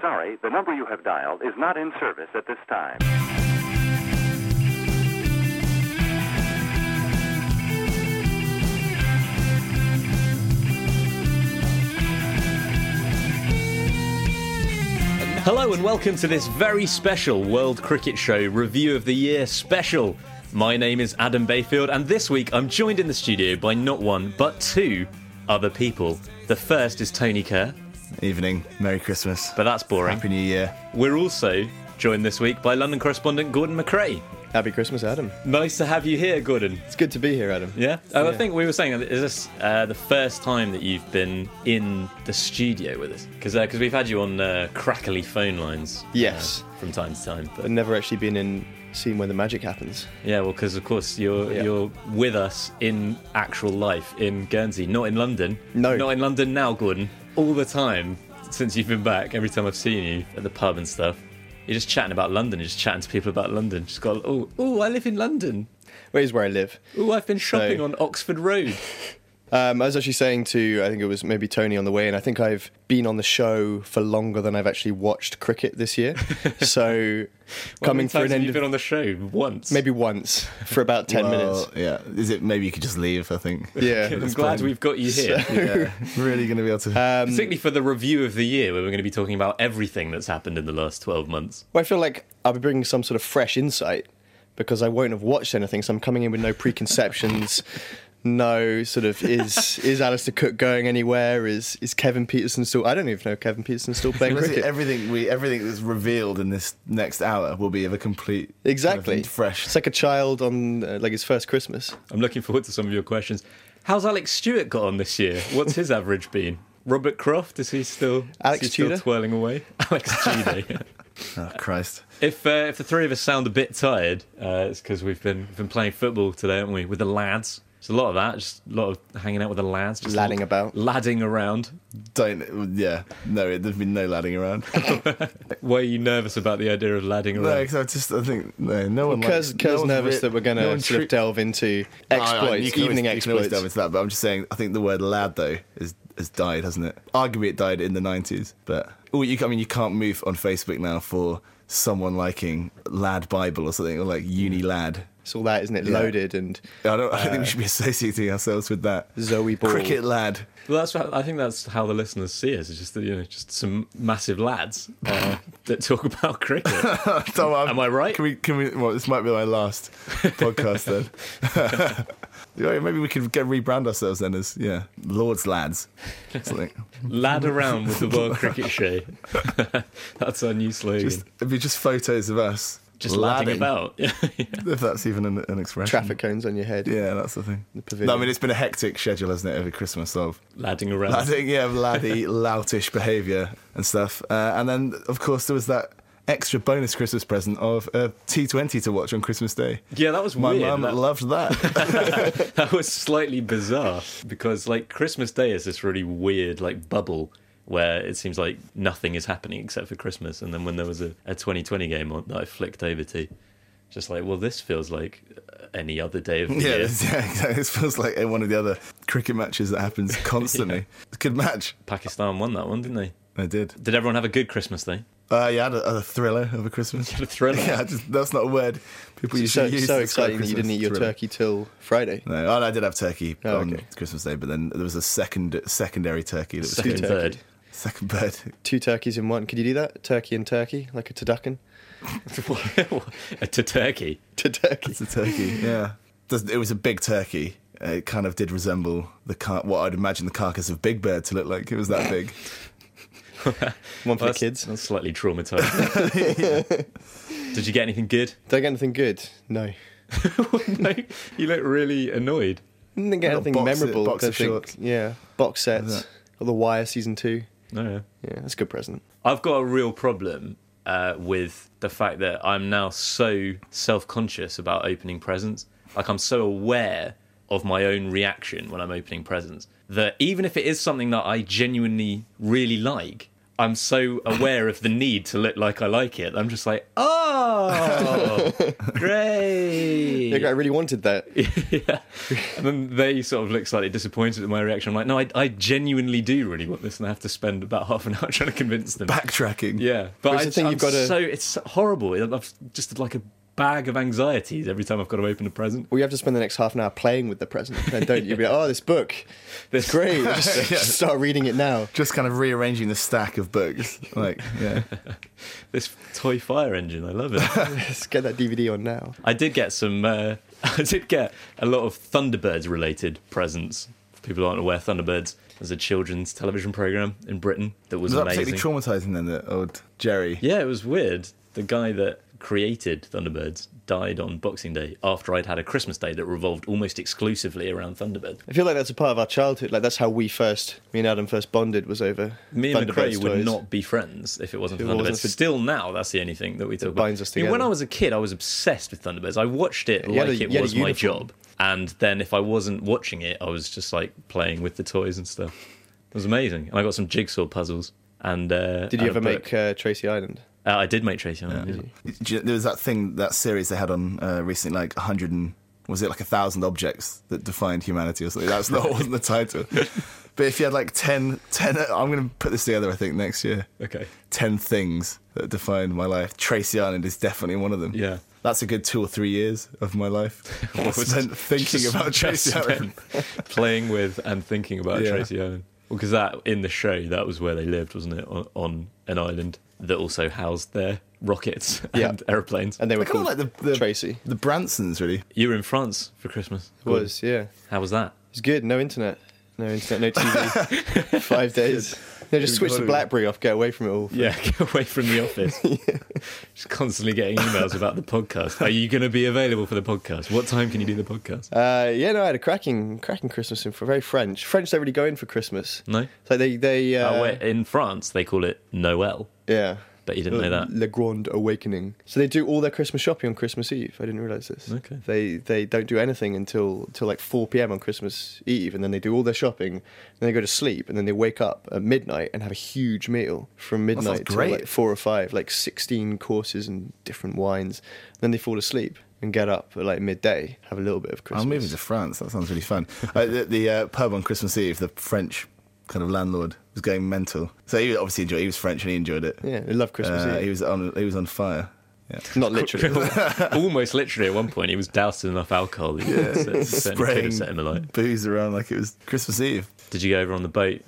Sorry, the number you have dialed is not in service at this time. Hello and welcome to this very special World Cricket Show Review of the Year special. My name is Adam Bayfield, and this week I'm joined in the studio by not one, but two other people. The first is Tony Kerr, Evening. Merry Christmas. but that's boring. Happy New Year. We're also joined this week by London correspondent Gordon McRae. Happy Christmas, Adam. Nice to have you here, Gordon. It's good to be here, Adam. Yeah? Oh, I think we were saying, is this uh, the first time that you've been in the studio with us? Because uh, 'cause we've had you on uh, crackly phone lines. Yes. uh, from time to time. But I've never actually been in scene where the magic happens. Yeah, well, because of course you're Yeah. you're with us in actual life in Guernsey, not in London. No. not in London now, Gordon. All the time since you've been back, every time I've seen you at the pub and stuff, you're just chatting about London. You're just chatting to people about London. Just got oh oh, I live in London. Where is where I live. Oh, I've been shopping So- on Oxford Road. Um, I was actually saying to, I think it was maybe Tony on the way, and I think I've been on the show for longer than I've actually watched cricket this year. so coming for an Have end, you've been on the show once? maybe once for about ten Well, minutes. Yeah. Is it maybe you could just leave, I think. Yeah. I'm glad we've got you here. Yeah. really going to be able to. Um, Particularly for the review of the year, where we're going to be talking about everything that's happened in the last 12 months. Well, I feel like I'll be bringing some sort of fresh insight because I won't have watched anything, so I'm coming in with no preconceptions. No sort of is is Alastair Cook going anywhere? Is is Kevin Pietersen still? I don't even know if Kevin Pietersen still playing cricket. everything we everything that's revealed in this next hour will be of a complete kind of Exactly. fresh. It's like a child on uh, like his first Christmas. I'm looking forward to some of your questions. How's Alex Stewart got on this year? What's his average been? Robert Croft is he still? Alex is he still Tudor? twirling away? Alex Tudor. Oh Christ! if uh, if the three of us sound a bit tired, uh, it's because we've been we've been playing football today, haven't we? With the lads. It's a lot of that. Just a lot of hanging out with the lads. Just Ladding about. Ladding around. Don't. Yeah. No, there's been no ladding around. Why are you nervous about the idea of ladding around? no, because I just I think no, no one. Because likes, no nervous re- that we're going to no sort tre- of delve into No, no, exploits, you can evening always, You always exploits. delve into that, but I'm just saying. I think the word lad though is has died, hasn't it? Arguably, it died in the 90s, but oh, you. I mean, you can't move on Facebook now for someone liking Lad Bible or something, or like Uni Lad. It's all that, isn't it? Yeah. Loaded and I don't. I don't think we should be associating ourselves with that. Zoe Ball. Cricket lad. Well, that's what, I think that's how the listeners see us. It's just you know just some massive lads uh, that talk about cricket. So, um, Am I right? Can we? Can we? Well, this might be my last podcast then. Yeah, maybe we could get rebrand ourselves then as yeah, Lords lads. Something. Lad around with the World Cricket Show. That's our new slogan. Just it'd be just photos of us Just ladding about. if that's even an, an expression. traffic cones on your head. Yeah, that's the thing. pavilion. No, I mean, it's been a hectic schedule, hasn't it, over Christmas of Ladding around. ladding, yeah, laddie, loutish behaviour and stuff. Uh, and then, of course, there was that extra bonus Christmas present of a T20 to watch on Christmas Day. Yeah, that was My weird. mum That- loved that. That was slightly bizarre because like Christmas Day is this really weird like bubble where it seems like nothing is happening except for Christmas, and then when there was a, a 2020 game on that I flicked over to, just like well this feels like uh, any other day of the yeah, year. this, yeah, exactly. This feels like one of the other cricket matches that happens constantly. It's a good match. Pakistan won that one, didn't they? They did. Did everyone have a good Christmas Day? Uh, yeah, I had a, a thriller over Christmas. Had a thriller? yeah, just, that's not a word people so usually use. so to exciting that you didn't eat your Thriller. turkey till Friday. No, oh, no, I did have turkey Oh, on okay. Christmas Day, but then there was a second secondary turkey that was Second, turkey. third. Second bird. Two turkeys in one. Could you do that? Turkey and turkey, like a turducken to Turkey. to turkey. It's a turkey. Yeah, it was a big turkey. Uh, It kind of did resemble the car- what I'd imagine the carcass of Big Bird to look like. It was that big. One for the kids. That's slightly traumatizing. Did you get anything good? Did I get anything good? No. no, you look really annoyed. Didn't get Got anything box- memorable. box I of think. shorts. Yeah, box sets. Or The Wire season two. Oh, yeah. Yeah, that's a good present. I've got a real problem uh, with the fact that I'm now so self conscious about opening presents. Like, I'm so aware of my own reaction when I'm opening presents that even if it is something that I genuinely really like, I'm so aware of the need to look like I like it. I'm just like, oh, great. Yeah, I really wanted that. yeah. And then they sort of look slightly disappointed at my reaction. I'm like, no, I, I genuinely do really want this, and I have to spend about half an hour trying to convince them. Backtracking. Yeah, but Whereas I, the thing I'm you've gotta- so it's horrible. I've just like a bag of anxieties every time I've got to open a present. Well, you have to spend the next half an hour playing with the present, then don't you? You'll Be like, oh, this book, This great. Just, just start reading it now. Just kind of rearranging the stack of books. Like, yeah. this toy fire engine, I love it. Let's get that DVD on now. I did get some. Uh, I did get a lot of Thunderbirds related presents. For people who aren't aware, Thunderbirds is a children's television program in Britain that was, Was that amazing. particularly traumatizing then, the old Gerry? Yeah, it was weird. The guy that created Thunderbirds died on Boxing Day after I'd had a Christmas day that revolved almost exclusively around Thunderbirds. I feel like that's a part of our childhood. Like that's how we first, me and Adam first bonded was over Me and McRae would not be friends if it wasn't If for it Thunderbirds. wasn't for- Still now, that's the only thing that we talk about. binds us I mean, when. I was a kid, I was obsessed with Thunderbirds. I watched it had like a- it you had a was my job. And then if I wasn't watching it, I was just like playing with the toys and stuff. It was amazing. And I got some jigsaw puzzles. And uh, Did you and ever make uh, Tracy Island? Uh, I did make Tracy Island. yeah. Do you- There was that thing, that series they had on uh, recently, like 100 and, was it like a thousand objects that defined humanity or something? That's not, wasn't the title. But if you had like 10, 10 I'm going to put this together, I think, next year. Okay. 10 things that defined my life. Tracy Island is definitely one of them. Yeah. That's a good two or three years of my life. I spent thinking Just- about just Tracy Island. playing with and thinking about Yeah. Tracy Island. Well, because that in the show, that was where they lived, wasn't it? On, on an island that also housed their rockets Yeah. and aeroplanes. And they were Kind called like the, the, Tracy. the Bransons, really. you were in France for Christmas. It was yeah. How was that? It was good. No internet. No internet. No TV. Five days. No, just switch the BlackBerry off. Get away from it all. for- Yeah, get away from the office. Just constantly getting emails about the podcast. Are you going to be available for the podcast? What time can you do the podcast? Uh, yeah, no, I had a cracking, cracking Christmas in for very French. French don't really go in for Christmas. No. Like they, they, uh, oh, in France they call it Noël. yeah. Bet you didn't know that. Le Grand Awakening. So they do all their Christmas shopping on Christmas Eve. I didn't realize this. Okay. They they don't do anything until until like 4 p.m. on Christmas Eve, and then they do all their shopping, Then they go to sleep, and then they wake up at midnight and have a huge meal from midnight to great. like four or five, like 16 courses and different wines. then they fall asleep and get up at like midday, have a little bit of Christmas. I'm moving to France. That sounds really fun. uh, the the uh, pub on Christmas Eve, the French kind of landlord was going mental. So he obviously enjoyed. It. He was French and he enjoyed it. Yeah, he loved Christmas Uh, Eve. he was on. He was on fire. Yeah. Not literally. Almost literally at one point, he was doused in enough alcohol that yeah, certainly could Spraying have set him alight. booze around like it was Christmas Eve. Did you go over on the boat?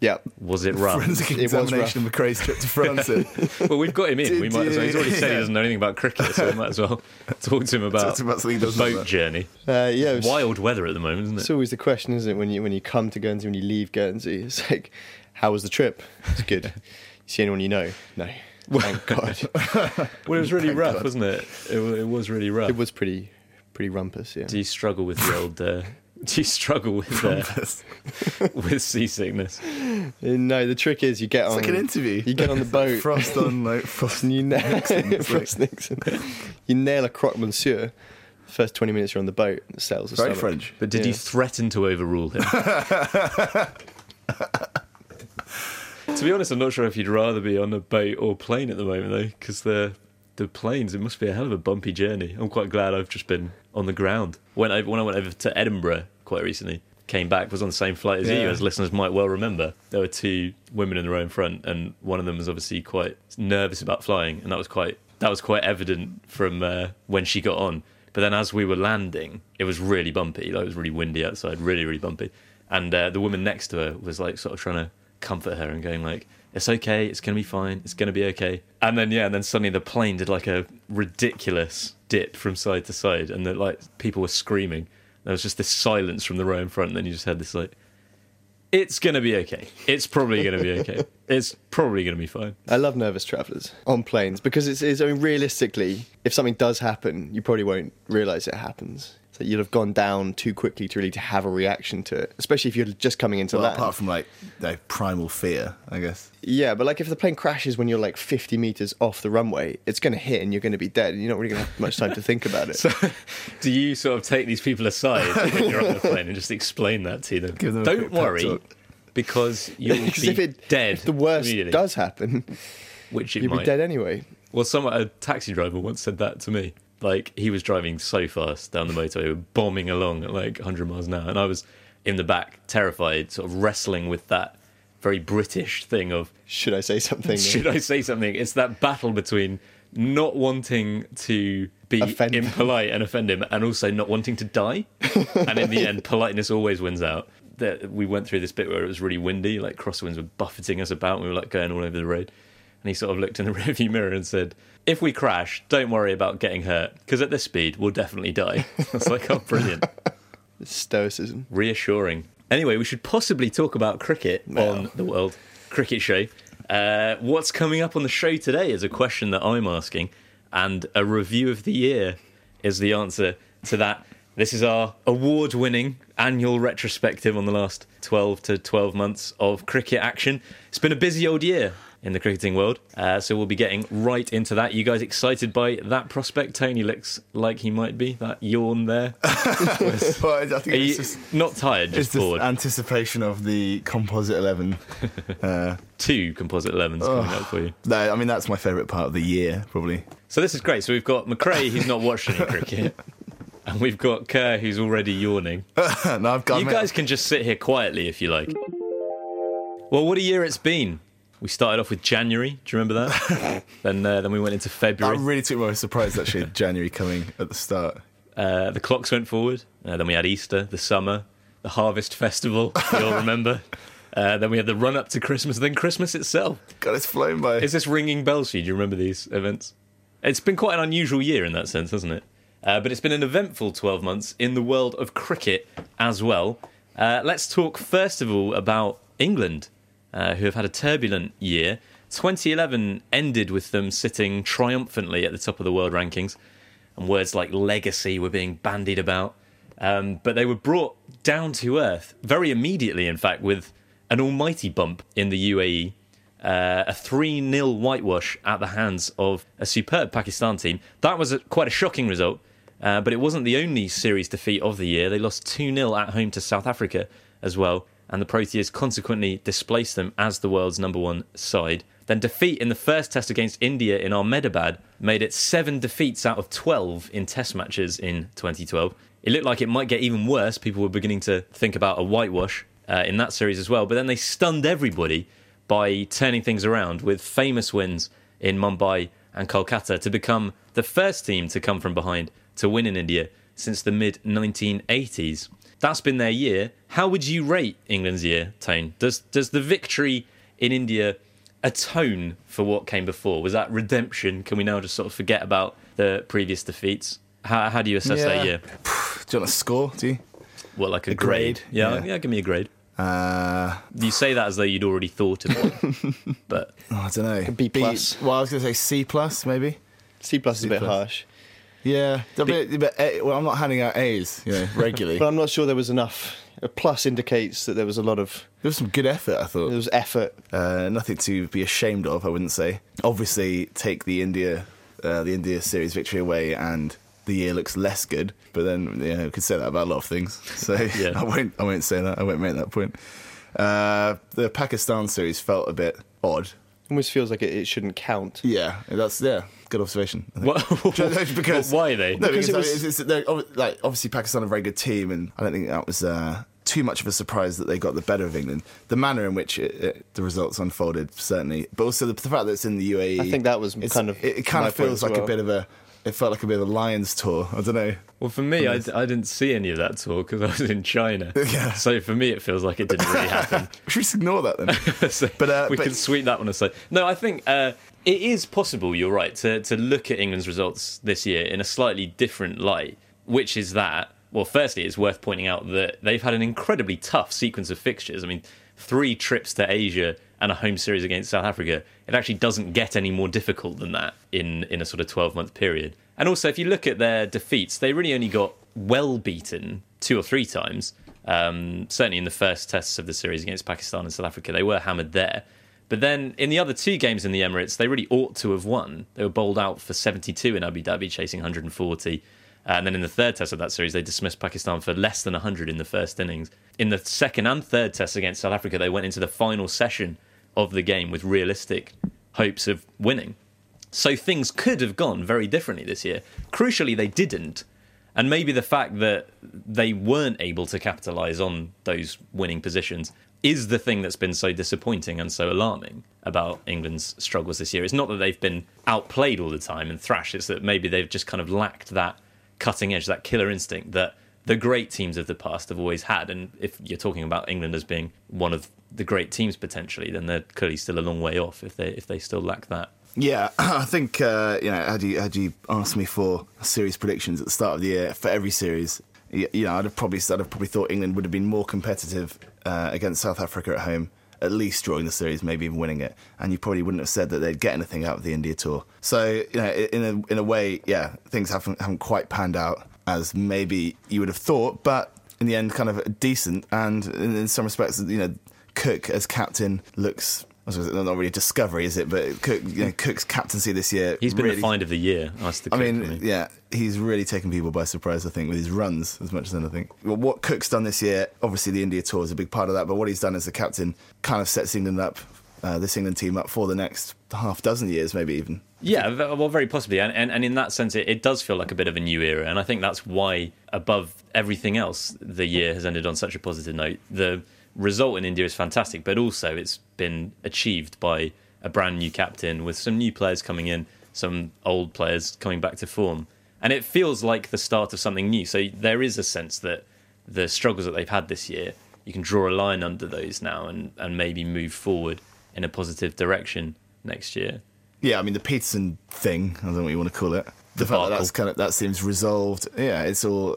yeah. Was it rough? Forensic It was examination of McRae's trip to France. It. well, we've got him in. We might as well. He's already you- said he doesn't know anything about cricket, so we might as well talk to him about, Talk to him about something he doesn't boat about. journey. Uh, yeah, it was- Wild weather at the moment, isn't it? It's always the question, isn't it, when you when you come to Guernsey, when you leave Guernsey? It's like, how was the trip? It's good. you see anyone you know? No. Thank God. Well, it was really Thank rough, God. wasn't it? It, it was really rough. it was pretty pretty rumpus, yeah. Do you struggle with the old? Uh, do you struggle with uh, with seasickness? Uh, No, the trick is you get It's on like an interview. You get on the boat. Frost on like frost. and you nail It's like- Frost Nixon. You nail a croque monsieur. First twenty minutes you're on the boat, it settles the Very stomach. French. But did you threaten to overrule him? To be honest, I'm not sure if you'd rather be on a boat or plane at the moment, though, because the the planes. It must be a hell of a bumpy journey. I'm quite glad I've just been on the ground. When I when I went over to Edinburgh quite recently, came back was on the same flight as you, as listeners might well remember. There were two women in the row in front, and one of them was obviously quite nervous about flying, and that was quite that was quite evident from uh, when she got on. But then as we were landing, it was really bumpy. Like it was really windy outside, really really bumpy. And uh, the woman next to her was like sort of trying to comfort her and going like, "It's okay, it's gonna be fine, it's gonna be okay." And then yeah, and then suddenly the plane did like a ridiculous dip from side to side, and the, like people were screaming. There was just this silence from the row in front, and then you just had this like, "It's gonna be okay. It's probably gonna be okay. It's probably gonna be fine." I love nervous travellers on planes because it's, it's I mean realistically, if something does happen, you probably won't realise it happens. That you'd have gone down too quickly to really to have a reaction to it, especially if you're just coming into Well, land. apart from like the primal fear, I guess. yeah, but like if the plane crashes when you're like 50 meters off the runway, it's going to hit and you're going to be dead, and you're not really going to have much time to think about it. so, Do you sort of take these people aside when you're on the plane and just explain that to them? Give them Don't worry, because you'll Because be if it dead. if the worst immediately, does happen, which it you'll might. be dead anyway. Well, someone, a taxi driver once said that to me. Like he was driving so fast down the motorway, bombing along at like 100 miles an hour, and I was in the back, terrified, sort of wrestling with that very British thing of Should I say something? should I say something? It's that battle between not wanting to be Offend. impolite and offend him, and also not wanting to die. and in the end, politeness always wins out. That we went through this bit where it was really windy, like crosswinds were buffeting us about. And we were like going all over the road, and he sort of looked in the rearview mirror and said, "If we crash, don't worry about getting hurt, because at this speed, we'll definitely die." I was like, "Oh, brilliant." Stoicism. reassuring. Anyway, we should possibly talk about cricket on the World Cricket Show. Uh, what's coming up on the show today is a question that I'm asking, and a review of the year is the answer to that. This is our award winning annual retrospective on the last 12 to 12 months of cricket action. It's been a busy old year in the cricketing world, uh, so we'll be getting right into that. You guys excited by that prospect? Tony looks like he might be. That yawn there. Well, I think it's just, not tired, it's just just bored? anticipation of the composite eleven. uh, Two composite 11s coming up for you. no, I mean that's my favourite part of the year, probably. So this is great. So we've got McRae, who's not watched any cricket, and we've got Kerr, who's already yawning. no, I've got. You guys can just sit here quietly if you like. Well, what a year it's been. We started off with January. Do you remember that? then, uh, then we went into That February. really took me by surprise. Actually, January coming at the start. Uh, the clocks went forward. Uh, then we had Easter, the summer, the Harvest Festival. We all remember. Uh, then we had the run up to Christmas. Then Christmas itself. God, it's flown by. Is this ringing bells for you? Do you remember these events? It's been quite an unusual year in that sense, hasn't it? Uh, but it's been an eventful 12 months in the world of cricket as well. Uh, let's talk first of all about England, uh, who have had a turbulent year. 2011 ended with them sitting triumphantly at the top of the world rankings, and words like legacy were being bandied about. Um, but they were brought down to earth very immediately, in fact, with an almighty bump in the UAE uh, a 3 0 whitewash at the hands of a superb Pakistan team. That was a, quite a shocking result, uh, but it wasn't the only series defeat of the year. They lost 2 0 at home to South Africa as well, and the Proteas consequently displaced them as the world's number one side. Then defeat in the first test against India in Ahmedabad made it seven defeats out of 12 in test matches in 2012. It looked like it might get even worse. People were beginning to think about a whitewash uh, in that series as well, but then they stunned everybody by turning things around with famous wins in Mumbai and Kolkata to become the first team to come from behind to win in India since the mid 1980s. That's been their year. How would you rate England's year, Tone? Does does the victory in India atone for what came before? Was that redemption? Can we now just sort of forget about the previous defeats? How, how do you assess that Yeah. year? Do you want a score? Do you? What, like a, A grade, Yeah, yeah. yeah, give me a grade. Uh, You say that as though you'd already thought of one, but oh, I don't know. B plus. well, I was going to say C plus, maybe. C plus is a bit plus. harsh, Yeah, a bit, a A, well, I'm not handing out A's, you know, regularly. but I'm not sure there was enough. A plus indicates that there was a lot of there was some good effort, I thought. there was effort. Uh, nothing to be ashamed of, I wouldn't say. Obviously, take the India, uh, the India series victory away, and the year looks less good. But then, you know, we could say that about a lot of things. So Yeah. I won't, I won't say that. I won't make that point. Uh, the Pakistan series felt a bit odd. Almost feels like it, it shouldn't count. Yeah, that's yeah, good observation. I think. what, Just because why are they? No, Because because, it was- it's, it's, like obviously Pakistan are a very good team, and I don't think that was uh, too much of a surprise that they got the better of England. The manner in which it, it, the results unfolded, certainly, but also the, the fact that it's in the UAE. I think that was kind of it, it kind of feels like a bit of a. It felt like a bit of a Lions tour. I don't know. Well, for me, I, I didn't see any of that tour because I was in China. Yeah. So for me, it feels like it didn't really happen. We should just ignore that then. so But, uh, we but- can sweep that one aside. No, I think uh, it is possible. You're right to to look at England's results this year in a slightly different light, which is that. Well, firstly, it's worth pointing out that they've had an incredibly tough sequence of fixtures. I mean, three trips to Asia and a home series against South Africa. It actually doesn't get any more difficult than that in in a sort of 12 month period. And also, if you look at their defeats, they really only got well beaten two or three times. Um, certainly in the first tests of the series against Pakistan and South Africa, they were hammered there. But then in the other two games in the Emirates, they really ought to have won. They were bowled out for 72 in Abu Dhabi, chasing 140. And then in the third test of that series, they dismissed Pakistan for less than 100 in the first innings. In the second and third tests against South Africa, they went into the final session of the game with realistic hopes of winning. So things could have gone very differently this year. Crucially, they didn't. And maybe the fact that they weren't able to capitalise on those winning positions is the thing that's been so disappointing and so alarming about England's struggles this year. It's not that they've been outplayed all the time and thrashed, it's that maybe they've just kind of lacked that cutting edge, that killer instinct that the great teams of the past have always had. And if you're talking about England as being one of the great teams potentially, then they're clearly still a long way off if they if they still lack that. Yeah, I think uh, you know. Had you had you asked me for series predictions at the start of the year for every series, you know, I'd have probably I'd have probably thought England would have been more competitive uh, against South Africa at home, at least drawing the series, maybe even winning it. And you probably wouldn't have said that they'd get anything out of the India tour. So you know, in a in a way, yeah, things haven't haven't quite panned out as maybe you would have thought, but in the end, kind of decent. And in, some respects, you know, Cook as captain looks. Not really a discovery, is it? But Cook, you know, Cook's captaincy this year. He's been really, the find of the year. I mean, yeah, he's really taken people by surprise. I think with his runs as much as anything. Well, what Cook's done this year, obviously the India tour is a big part of that. But what he's done as the captain kind of sets England up, uh, this England team up for the next half dozen years, maybe even. Yeah, well, very possibly. And, and, and in that sense, it, it does feel like a bit of a new era. And I think that's why, above everything else, the year has ended on such a positive note. The result in India is fantastic, but also it's been achieved by a brand new captain with some new players coming in, some old players coming back to form. And it feels like the start of something new. So there is a sense that the struggles that they've had this year, you can draw a line under those now and, and maybe move forward in a positive direction next year. Yeah, I mean the Pietersen thing. I don't know what you want to call it. The fact that that's kind of that seems resolved. Yeah, it's all.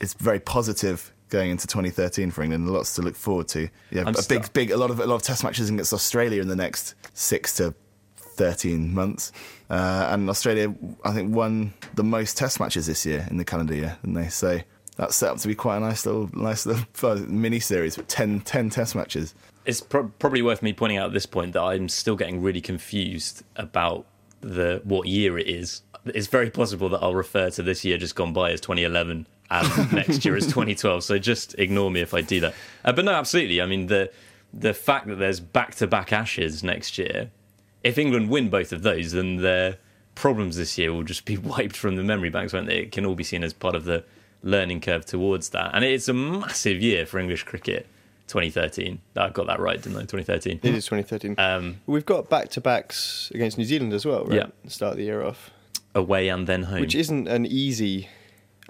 It's very positive going into 2013 for England. Lots to look forward to. Yeah, I'm a big, st- big, a lot of a lot of Test matches against Australia in the next six to 13 months. Uh, and Australia, I think, won the most Test matches this year in the calendar year, didn't they? So that's set up to be quite a nice little, nice little mini series with 10, 10 Test matches it's pro- probably worth me pointing out at this point that I'm still getting really confused about the what year it is. It's very possible that I'll refer to this year just gone by as 2011 and next year as 2012. So just ignore me if I do that. Uh, but no, absolutely. I mean the the fact that there's back to back Ashes next year. If England win both of those, then their problems this year will just be wiped from the memory banks, won't they? It can all be seen as part of the learning curve towards that. And it's a massive year for English cricket 2013. I got that right, didn't I? 2013. It is 2013. Um, We've got back to backs against New Zealand as well, right? Yeah. Start the year off. Away and then home. Which isn't an easy.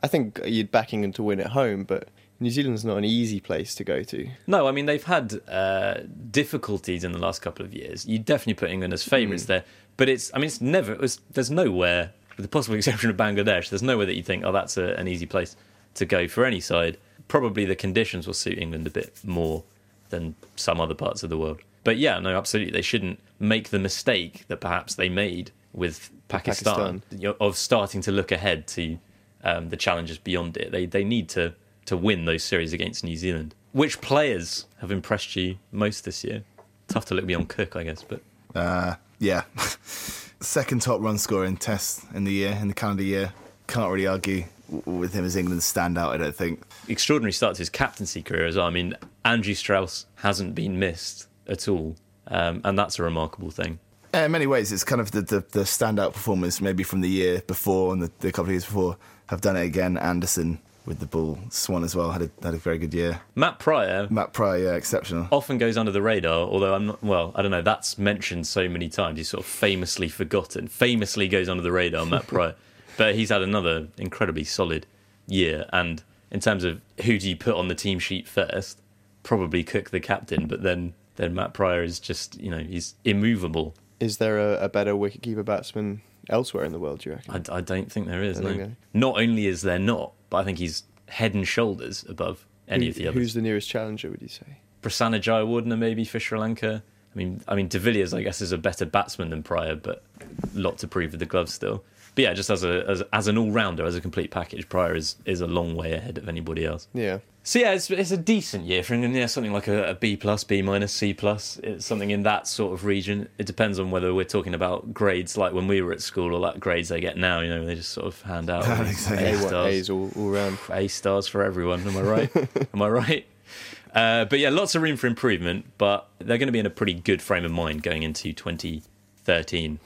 I think you're backing England to win at home, but New Zealand's not an easy place to go to. No, I mean they've had uh, difficulties in the last couple of years. You definitely put England as favourites mm. there, but it's I mean it's never it was, there's nowhere, with the possible exception of Bangladesh, there's nowhere that you think oh that's a, an easy place to go for any side probably the conditions will suit England a bit more than some other parts of the world. But yeah, no, absolutely, they shouldn't make the mistake that perhaps they made with Pakistan, Pakistan. of starting to look ahead to um, the challenges beyond it. They they need to to win those series against New Zealand. Which players have impressed you most this year? Tough to look beyond Cook, I guess, but uh, yeah, second top run scorer in Test in the year in the calendar year. Can't really argue with him as England's standout. I don't think. Extraordinary start to his captaincy career as well. I mean, Andrew Strauss hasn't been missed at all, um, and that's a remarkable thing. in many ways, it's kind of the, the, the, standout performers, maybe from the year before and the, the couple of years before, have done it again. Anderson with the ball, Swann as well had a had a very good year. Matt Prior, Matt Prior, yeah, exceptional. Often goes under the radar, although I'm not. Well, I don't know. That's mentioned so many times. He's sort of famously forgotten. Famously goes under the radar, Matt Prior. But he's had another incredibly solid year. And in terms of who do you put on the team sheet first, probably Cook the captain. But then then Matt Prior is just you know he's immovable. Is there a, a better wicketkeeper batsman elsewhere in the world? Do you reckon? I, I don't think there is. No. no. Not only is there not, but I think he's head and shoulders above any who, of the others. Who's the nearest challenger? Would you say? Prasanna Jayawardene maybe for Sri Lanka. I mean, I mean, De Villiers, I guess, is a better batsman than Prior, but a lot to prove with the gloves still. But yeah, just as a as, as an all rounder, as a complete package, Prior is is a long way ahead of anybody else. Yeah. So yeah, it's, it's a decent year for England. Yeah, something like a, a B plus, B minus, C plus. It's something in that sort of region. It depends on whether we're talking about grades like when we were at school or like grades they get now. You know, they just sort of hand out all Exactly. A A, stars. A's all, all round. A stars for everyone. Am I right? Am I right? Uh, but yeah, lots of room for improvement. But they're going to be in a pretty good frame of mind going into 2013.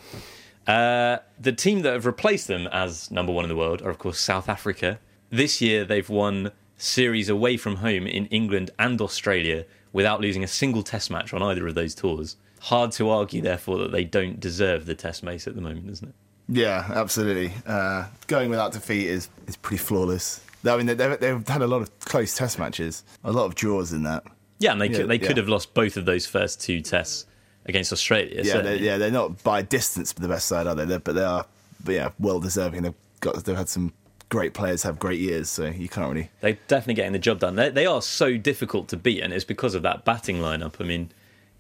Uh, the team that have replaced them as number one in the world are, of course, South Africa. This year, they've won series away from home in England and Australia without losing a single test match on either of those tours. Hard to argue, therefore, that they don't deserve the test mace at the moment, isn't it? Yeah, absolutely. Uh, going without defeat is, is pretty flawless. I mean, they've, they've had a lot of close test matches, a lot of draws in that. Yeah, and they, Yeah, could, they could have lost both of those first two tests against Australia. Yeah, they're, yeah, they're not by distance the best side, are they? They're, but they are, but yeah, well deserving. They've got, they've had some great players have great years, so you can't really. They're definitely getting the job done. They, they are so difficult to beat, and it's because of that batting lineup. I mean,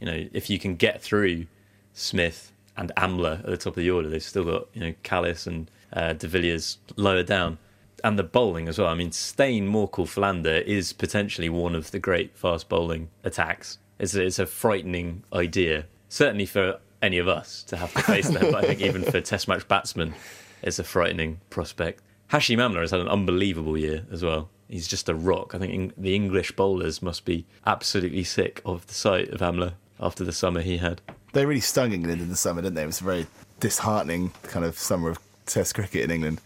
you know, if you can get through Smith and Amla at the top of the order, they've still got you know Kallis and uh, De Villiers lower down, and the bowling as well. I mean, Steyn, Morkel, Philander is potentially one of the great fast bowling attacks. It's a, it's a frightening idea, certainly for any of us to have to face them. But I think even for Test match batsmen, it's a frightening prospect. Hashim Amla has had an unbelievable year as well. He's just a rock. I think the English bowlers must be absolutely sick of the sight of Amla after the summer he had. They really stung England in the summer, didn't they? It was a very disheartening kind of summer of Test cricket in England.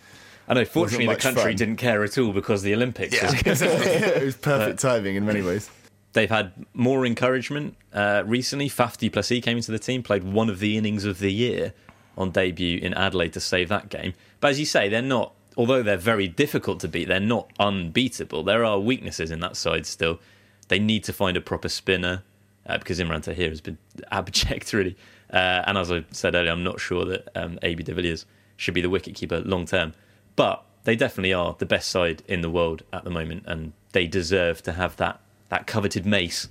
I know, fortunately, the country fun. didn't care at all because the Olympics. was it was perfect timing in many ways. They've had more encouragement uh, recently. Faf du Plessis came into the team, played one of the innings of the year on debut in Adelaide to save that game. But as you say, they're not, although they're very difficult to beat, they're not unbeatable. There are weaknesses in that side still. They need to find a proper spinner uh, because Imran Tahir has been abject, really. Uh, and as I said earlier, I'm not sure that um, AB de Villiers should be the wicketkeeper long term. But they definitely are the best side in the world at the moment, and they deserve to have that, that coveted mace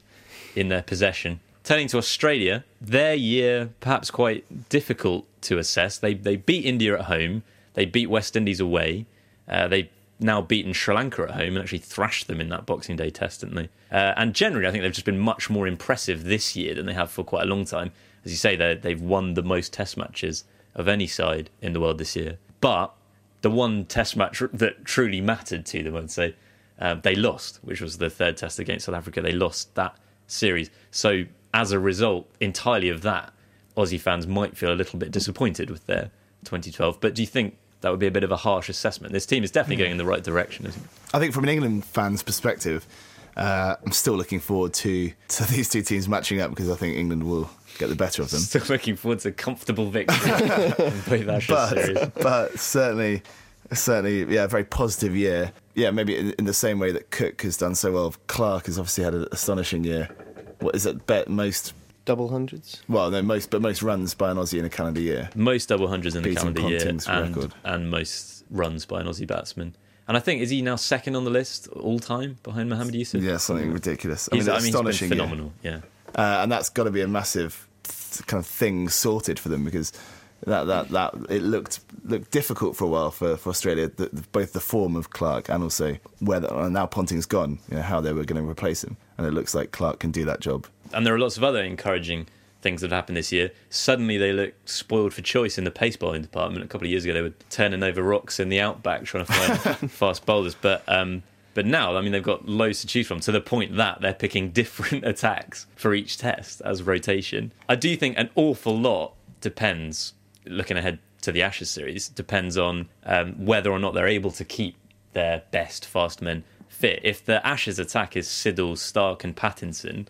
in their possession. Turning to Australia, their year perhaps quite difficult to assess. They they beat India at home, they beat West Indies away, uh, they now beaten Sri Lanka at home and actually thrashed them in that Boxing Day test, didn't they? Uh, and generally, I think they've just been much more impressive this year than they have for quite a long time. As you say, they they've won the most Test matches of any side in the world this year. But the one Test match that truly mattered to them, I'd say, uh, they lost, which was the third Test against South Africa. They lost that series. So as a result, entirely of that, Aussie fans might feel a little bit disappointed with their 2012. But do you think that would be a bit of a harsh assessment? This team is definitely going in the right direction, isn't it? I think from an England fan's perspective, uh, I'm still looking forward to, to these two teams matching up because I think England will get the better of them. Still looking forward to a comfortable victory in both Ashes series. but, but certainly, certainly, yeah, a very positive year. Yeah, maybe in, in the same way that Cook has done so well. Clarke has obviously had an astonishing year. What is it? Bet most, Double hundreds. well, no, most, but most runs by an Aussie in a calendar year. Most double hundreds in the Beating calendar year Ponting's and, record. and most runs by an Aussie batsman. And I think, is he now second on the list all time behind Mohammad Yousuf? Yeah, something ridiculous. I He's, mean, I mean, he's been astonishing. year. phenomenal. Yeah. uh, and that's got to be a massive th- kind of thing sorted for them because that that that it looked looked difficult for a while for, for Australia, the, the- both the form of Clarke and also whether and now Ponting's gone, you know how they were going to replace him, and it looks like Clarke can do that job. and there are lots of other encouraging things that have happened this year. Suddenly, they look spoiled for choice in the pace bowling department. A couple of years ago, they were turning over rocks in the outback trying to find fast bowlers, but um, but now, I mean, they've got loads to choose from to the point that they're picking different attacks for each test as rotation. I do think an awful lot depends. Looking ahead to the Ashes series, depends on um, whether or not they're able to keep their best fast men fit. If the Ashes attack is Siddle, Stark, and Pattinson,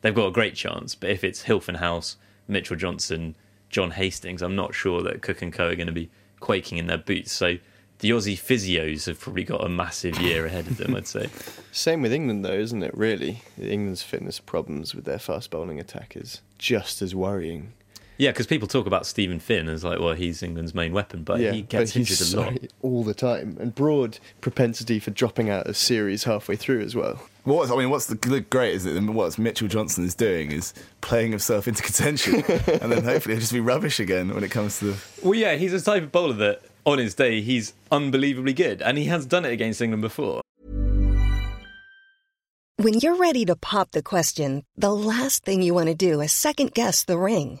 they've got a great chance. But if it's Hilfenhaus, Mitchell Johnson, John Hastings, I'm not sure that Cook and Co are going to be quaking in their boots. So the Aussie physios have probably got a massive year ahead of them, I'd say. Same with England, though, isn't it? Really, England's fitness problems with their fast bowling attack is just as worrying. Yeah, because people talk about Steven Finn as like, well, he's England's main weapon, but yeah, he gets but he's injured a lot. sorry all the time, and broad propensity for dropping out of series halfway through as well. What's, I mean, what's the the great is that what Mitchell Johnson is doing is playing himself into contention, and then hopefully he'll just be rubbish again when it comes to the. Well, yeah, he's a type of bowler that on his day, he's unbelievably good, and he has done it against England before. When you're ready to pop the question, the last thing you want to do is second guess the ring.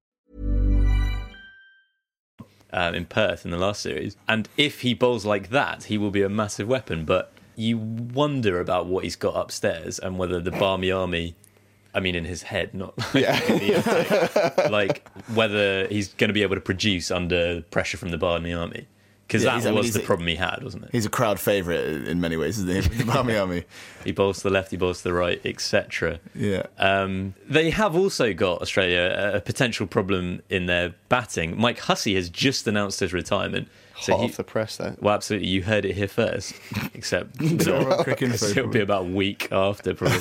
Um, in Perth in the last series. And if he bowls like that, he will be a massive weapon. But you wonder about what he's got upstairs and whether the Barmy Army, I mean, in his head, not like, in the attic, like whether he's going to be able to produce under pressure from the Barmy Army. Because Yeah, that he's- I mean, was the a- problem he had, wasn't it? He's a crowd favourite in many ways, isn't he? The Barmy Army. He bowls to the left, he bowls to the right, etc. Yeah. Um, they have also got Australia a, a potential problem in their batting. Mike Hussey has just announced his retirement. Hot off the press, there. Well, absolutely, you heard it here first. Except quick info, it'll be about a week after, probably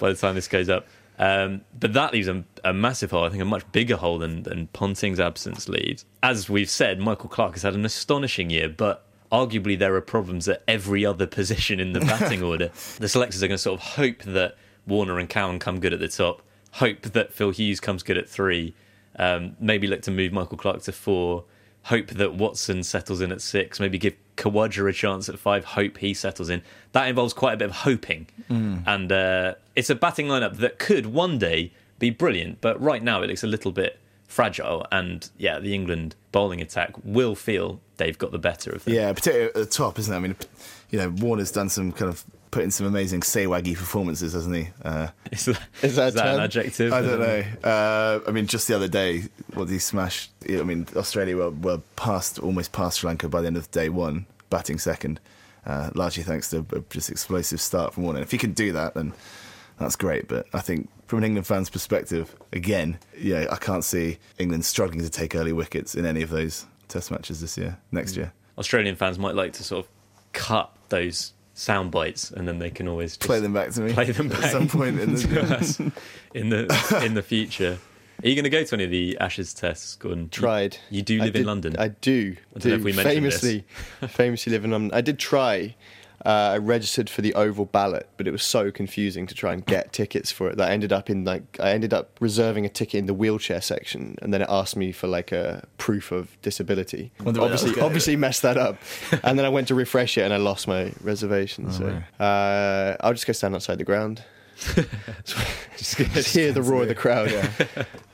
by the time this goes up. Um, but that leaves a, a massive hole. I think a much bigger hole than, than Ponting's absence leaves. As we've said, Michael Clarke has had an astonishing year, but arguably there are problems at every other position in the batting order. The selectors are going to sort of hope that Warner and Cowan come good at the top, hope that Phil Hughes comes good at three, um, maybe look to move Michael Clarke to four, hope that Watson settles in at six, maybe give Khawaja a chance at five, hope he settles in. That involves quite a bit of hoping. And uh, it's a batting lineup that could one day be brilliant, but right now it looks a little bit fragile. And yeah, the England bowling attack will feel they've got the better of them. Yeah, particularly at the top, isn't it? I mean, you know, Warner's done some kind of put in some amazing Sehwaggy performances, hasn't he? Uh, Is that, Is that an adjective? I don't know. Uh, I mean, just the other day, what did he smash? I mean, Australia were, were past, almost past Sri Lanka by the end of day one, batting second, uh, largely thanks to a just explosive start from Warner. If he can do that, then that's great. But I think from an England fan's perspective, again, yeah, I can't see England struggling to take early wickets in any of those Test matches this year, next year. Australian fans might like to sort of cut those sound bites and then they can always just Play them back to me. play them back at some point in the. in the in the future. Are you going to go to any of the Ashes tests, Gordon? You- Tried. You, do I live in London. I do. I don't know if we mentioned this. famously, famously live in London. I did try. Uh, I registered for the Oval ballot, but it was so confusing to try and get tickets for it that I ended up in like I ended up reserving a ticket in the wheelchair section, and then it asked me for like a proof of disability. That Obviously, obviously messed that up, and then I went to refresh it, and I lost my reservation. so uh, I'll just go stand outside the ground. just hear the roar of the crowd.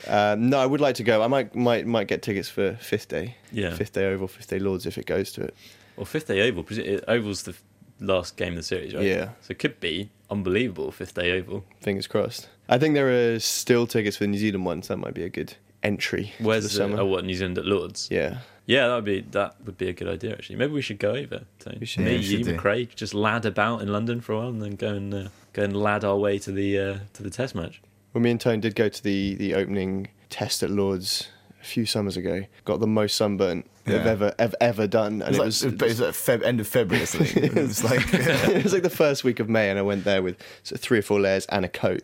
Um, no, I would like to go. I might might might get tickets for fifth day. Yeah. fifth day Oval, fifth day Lords if it goes to it. Well, fifth day Oval. Oval's the last game of the series, right? Yeah. So it could be unbelievable fifth day Oval. Fingers crossed. I think there are still tickets for the New Zealand ones. That might be a good entry. to Where's the the, summer? oh what New Zealand at Lords? Yeah, Yeah, that would be that would be a good idea actually. Maybe we should go over. Tony. We should. Me, Yeah, we you, should do. McRae, just lad about in London for a while, and then go and uh, go and lad our way to the uh, to the Test match. well, me and Tone did go to the the opening test at Lords a few summers ago. Got the most sunburnt they've ever ever ever done, and It it was, was. like, it was like Feb, end of February or something. It was like it was like the first week of May, and I went there with sort of three or four layers and a coat,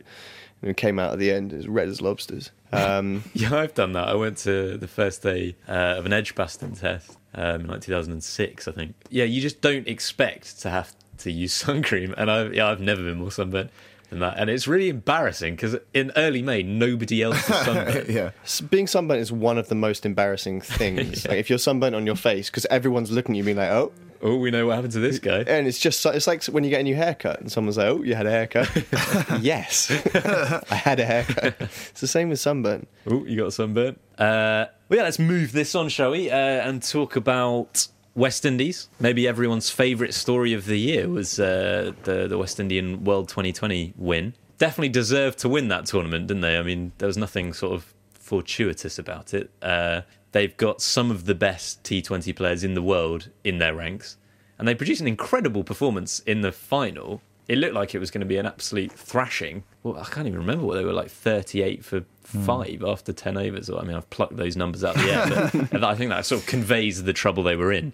and we came out at the end as red as lobsters. Um, Yeah, I've done that. I went to the first day uh, of an Edgbaston test um, in like 2006, I think. Yeah, you just don't expect to have to use sun cream, and I yeah, I've never been more sunburnt than that, and it's really embarrassing because in early May nobody else is sunburnt. yeah. Being sunburnt is one of the most embarrassing things. Like if you're sunburnt on your face, because everyone's looking at you, being like, "Oh," oh, we know what happened to this guy. and it's just it's like when you get a new haircut, and someone's like, "Oh, you had a haircut." yes, I had a haircut. It's the same with sunburn. Oh, you got sunburnt. Uh, well, yeah, let's move this on, shall we? Uh, and talk about West Indies, maybe everyone's favourite story of the year was uh, the the West Indian World 2020 win. Definitely deserved to win that tournament, didn't they? I mean, there was nothing sort of fortuitous about it. Uh, they've got some of the best T20 players in the world in their ranks, and they produced an incredible performance in the final. It looked like it was going to be an absolute thrashing. Well, I can't even remember what they were like 38 for five after 10 overs. I mean, I've plucked those numbers out of the air, but I think that sort of conveys the trouble they were in.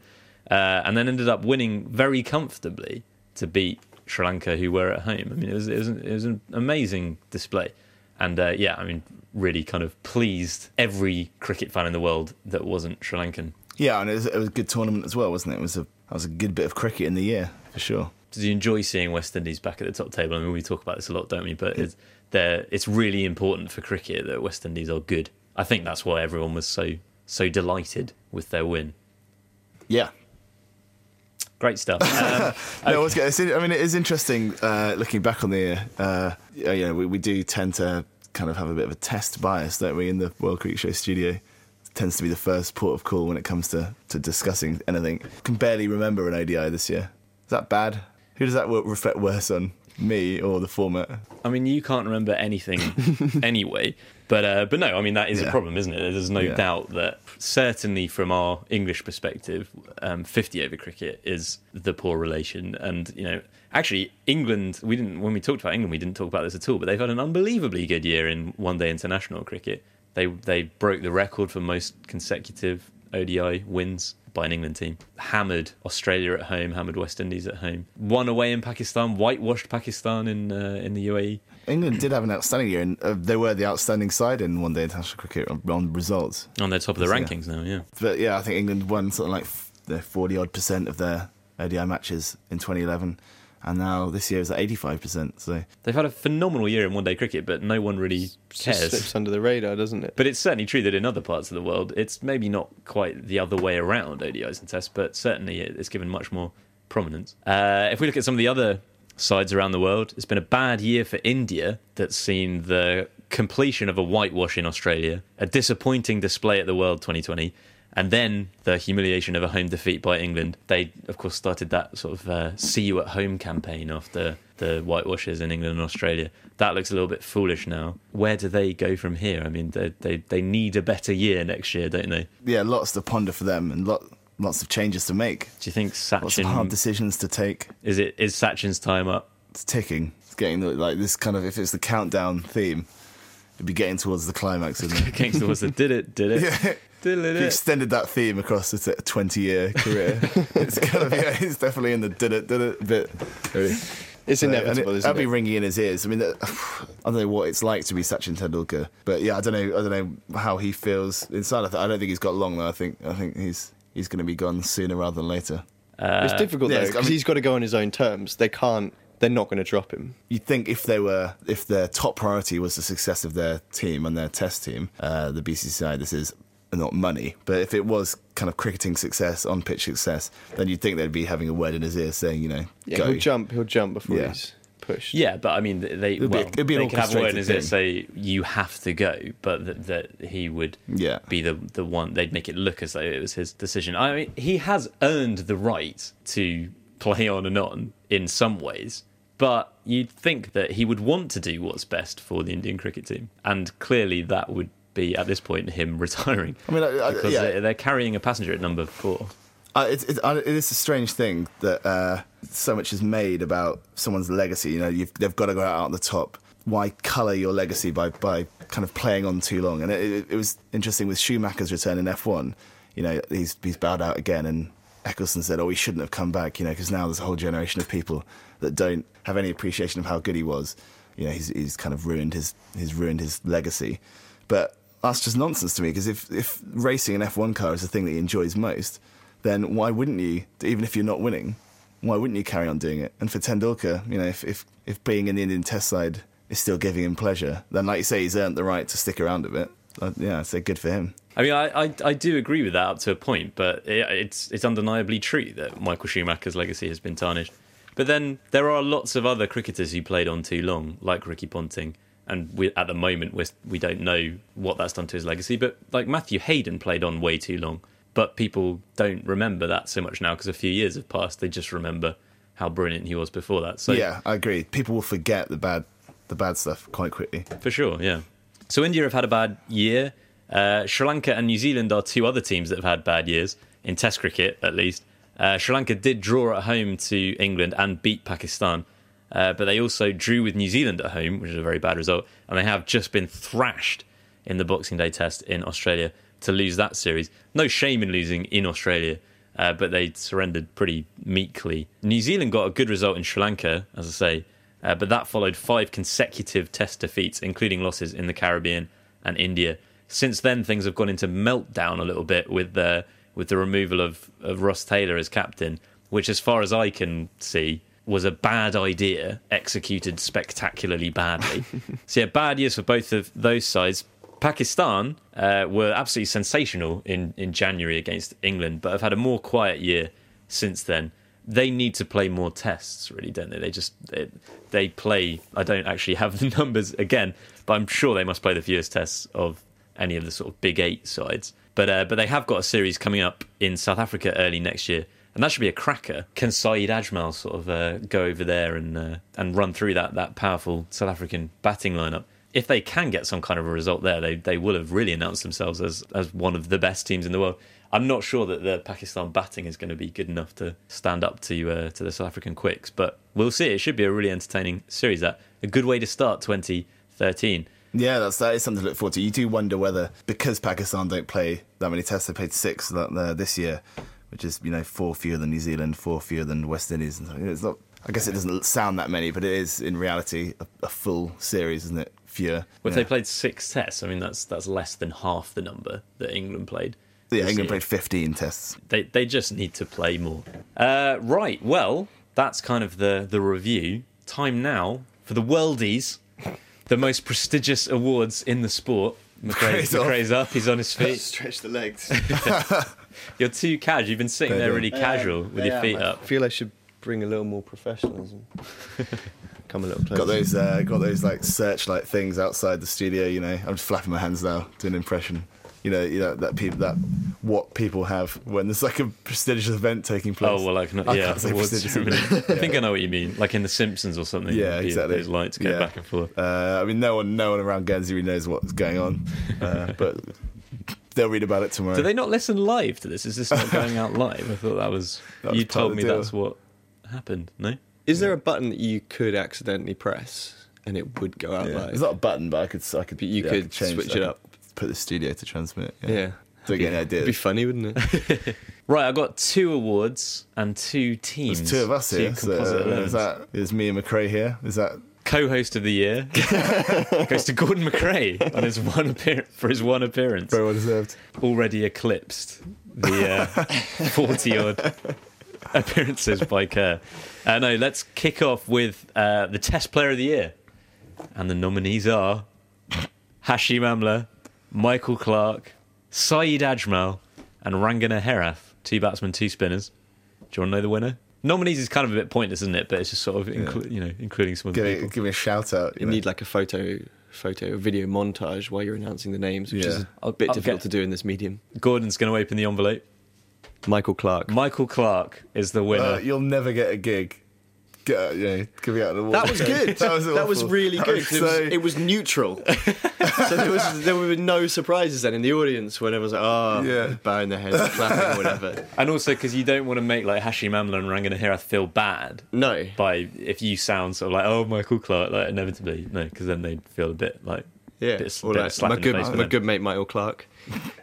Uh, and then ended up winning very comfortably to beat Sri Lanka, who were at home. I mean, it was, it was, an, it was an amazing display. And uh, yeah, I mean, really kind of pleased every cricket fan in the world that wasn't Sri Lankan. Yeah, and it was, it was a good tournament as well, wasn't it? It was a that was a good bit of cricket in the year for sure. Did you enjoy seeing West Indies back at the top table? I mean, we talk about this a lot, don't we? But it's, it's really important for cricket that West Indies are good. I think that's why everyone was so so delighted with their win. Yeah. Great stuff. Um, No, I was gonna I mean, it is interesting uh, looking back on the year. Uh, yeah, you know, we, we do tend to kind of have a bit of a test bias, don't we, in the World Cricket Show studio? It tends to be the first port of call when it comes to, to discussing anything. Can barely remember an ODI this year. Is that bad? Who does that reflect worse on, me or the format? I mean, you can't remember anything anyway. But uh, but no, I mean that is a problem, isn't it? There's no Yeah. doubt that certainly from our English perspective, um, 50 over cricket is the poor relation. And you know, actually, England. We didn't when we talked about England, we didn't talk about this at all. But they've had an unbelievably good year in one day international cricket. They they broke the record for most consecutive ODI wins by an England team. Hammered Australia at home, hammered West Indies at home. Won away in Pakistan, whitewashed Pakistan in uh, in the UAE. England did have an outstanding year, and uh, they were the outstanding side in one day international cricket on, on results. On their top of the Yeah. rankings now, yeah. But yeah, I think England won something like f- the 40 odd percent of their ODI matches in 2011, and now this year is at 85%. So They've had a phenomenal year in one day cricket, but no one really Just cares. slips under the radar, doesn't it? But it's certainly true that in other parts of the world, it's maybe not quite the other way around ODIs and tests, but certainly it's given much more prominence. Uh, if we look at some of the other sides around the world, it's been a bad year for India that's seen the completion of a whitewash in Australia, a disappointing display at the World 2020, and then the humiliation of a home defeat by England. They, of course, started that sort of uh, see you at home campaign after the whitewashes in England and Australia. That looks a little bit foolish now. Where do they go from here? I mean, they, they, they need a better year next year, don't they? yeah, lots to ponder for them and lot, lots of changes to make. Do you think Lots of hard decisions to take. is it is Sachin's time up? It's ticking. It's getting the, like this kind of if it's the countdown theme, it'd be getting towards the climax. Isn't it? Gangster was the did it, did it, Yeah. Did If you extended that theme across a 20 year career, it's kind of yeah, it's definitely in the did it did it bit. It's So, and inevitable, it, isn't that'd be ringing in his ears. I mean, that, I don't know what it's like to be Sachin Tendulkar, but yeah, I don't know. I don't know how he feels inside. I, th- I don't think he's got long though. I think I think he's he's going to be gone sooner rather than later. it's difficult yeah, though it's- I because mean- he's got to go on his own terms. They can't. They're not going to drop him. You'd think if they were, if their top priority was the success of their team and their test team, uh, the BCCI, this is not money, but if it was kind of cricketing success, on pitch success, then you'd think they'd be having a word in his ear saying, you know, Yeah, go. he'll jump. He'll jump before Yeah. he's pushed. Yeah, but I mean, they It'd be- well, it'd be an they could have a word in his ear say you have to go, but that, that he would Yeah. be the the one. They'd make it look as though it was his decision. I mean, he has earned the right to play on and on in some ways, but you'd think that he would want to do what's best for the Indian cricket team, and clearly that would be at this point him retiring. I mean, I- I- because yeah. they're, they're carrying a passenger at number four. Uh, it, it, uh, it is a strange thing that uh, so much is made about someone's legacy. You know, you've, they've got to go out on the top. Why colour your legacy by, by kind of playing on too long? And it, it, it was interesting with Schumacher's return in F1. You know, he's, he's bowed out again, and Ecclestone said, "Oh, he shouldn't have come back." You know, because now there's a whole generation of people that don't have any appreciation of how good he was. You know, he's, he's kind of ruined his he's ruined his legacy. But that's just nonsense to me because if, if racing an F1 car is the thing that he enjoys most, then why wouldn't you, even if you're not winning, why wouldn't you carry on doing it? And for Tendulkar, you know, if, if, if being in the Indian Test side is still giving him pleasure, then like you say, he's earned the right to stick around a bit. Uh, yeah, I'd say good for him. I mean, I, I, I do agree with that up to a point, but it, it's it's undeniably true that Michael Schumacher's legacy has been tarnished. But then there are lots of other cricketers who played on too long, like Ricky Ponting, and we, at the moment we're, we don't know what that's done to his legacy. But like Matthew Hayden played on way too long, but people don't remember that so much now because a few years have passed. They just remember how brilliant he was before that. So yeah, I agree. People will forget the bad the bad stuff quite quickly. for sure, yeah. So India have had a bad year. Uh, Sri Lanka and New Zealand are two other teams that have had bad years in Test cricket, at least. Uh, Sri Lanka did draw at home to England and beat Pakistan, uh, but they also drew with New Zealand at home, which is a very bad result, and they have just been thrashed in the Boxing Day Test in Australia to lose that series. No shame in losing in Australia, uh, but they surrendered pretty meekly. New Zealand got a good result in Sri Lanka, as I say, uh, but that followed five consecutive Test defeats, including losses in the Caribbean and India. Since then, things have gone into meltdown a little bit with the with the removal of, of Ross Taylor as captain, which, as far as I can see, was a bad idea executed spectacularly badly. so yeah, bad years for both of those sides. Pakistan uh, were absolutely sensational in, in January against England, but have had a more quiet year since then. They need to play more tests, really, don't they? They just they, they play. I don't actually have the numbers again, but I'm sure they must play the fewest tests of any of the sort of big eight sides. But uh, but they have got a series coming up in South Africa early next year, and that should be a cracker. Can Saeed Ajmal sort of uh, go over there and uh, and run through that that powerful South African batting lineup? If they can get some kind of a result there, they they will have really announced themselves as as one of the best teams in the world. I'm not sure that the Pakistan batting is going to be good enough to stand up to uh, to the South African quicks, but we'll see. It should be a really entertaining series. That a good way to start 2013. Yeah, that's that is something to look forward to. You do wonder whether because Pakistan don't play that many tests, they played six that, uh, this year, which is you know four fewer than New Zealand, four fewer than West Indies. And so, it's not. I guess it doesn't sound that many, but it is in reality a, a full series, isn't it? Fewer. Well, if yeah. they played six tests, I mean that's that's less than half the number that England played. yeah, England year. played 15 tests. They they just need to play more. Uh, right. Well, that's kind of the the review. Time now for the Worldies, the most prestigious awards in the sport. McRae's, McRae's. McRae's up. He's on his feet. Stretch the legs. You're too casual. You've been sitting there really casual with your feet I up. I feel I should bring a little more professionalism. Come a little closer. Got those, uh, got those like searchlight things outside the studio. You know, I'm just flapping my hands now, doing an impression. You know, you know that people that what people have when there's like a prestigious event taking place. Oh well, like not, I yeah, can't say prestigious ceremony. I think I know what you mean. Like in The Simpsons or something. Yeah, the- exactly. Those lights go Yeah. back and forth. Uh, I mean, no one, no one around Guernsey really knows what's going on, uh, but they'll read about it tomorrow. Do they not listen live to this? Is this not going out live? I thought that was. That was you told me deal. that's what happened. No. Is there a button that you could accidentally press and it would go out Yeah. live? It's not a button, but I could, I could, But you yeah, I could change, switch it up. Put the studio to transmit. yeah. Don't get any It'd be funny, wouldn't it? Right, I got two awards and two teams. There's two of us two here. So, uh, is that is me and McRae here? Is that Co-host of the year goes to Gordon McRae on his one appear- for his one appearance. very well deserved? Already eclipsed the forty odd appearances by Kerr. Uh, no, let's kick off with uh, the Test Player of the Year, and the nominees are Hashim Amla, Michael Clarke, Saeed Ajmal, and Rangana Herath. Two batsmen, two spinners. Do you want to know the winner? Nominees is kind of a bit pointless, isn't it? But it's just sort of, inclu- you know, including some of the Give people. me, give me a shout out. You need like a photo, photo, video montage while you're announcing the names, which is a bit I'll difficult get- to do in this medium. Gordon's going to open the envelope. Michael Clarke. Michael Clarke is the winner. Uh, you'll never get a gig. Get out, you know, give me out of the water. That was good. that was that was really That good. was 'cause it, was, so- it was neutral, so there was there were no surprises then in the audience when everyone's like, "Oh, Yeah. bowing their heads, clapping, or whatever." And also because you don't want to make like Hashim Amla and Rangana Herath feel bad No, by if you sound sort of like oh Michael Clarke like inevitably no because then they'd feel a bit like yeah, bit, or bit like slap my in good, the face. my good mate Michael Clarke.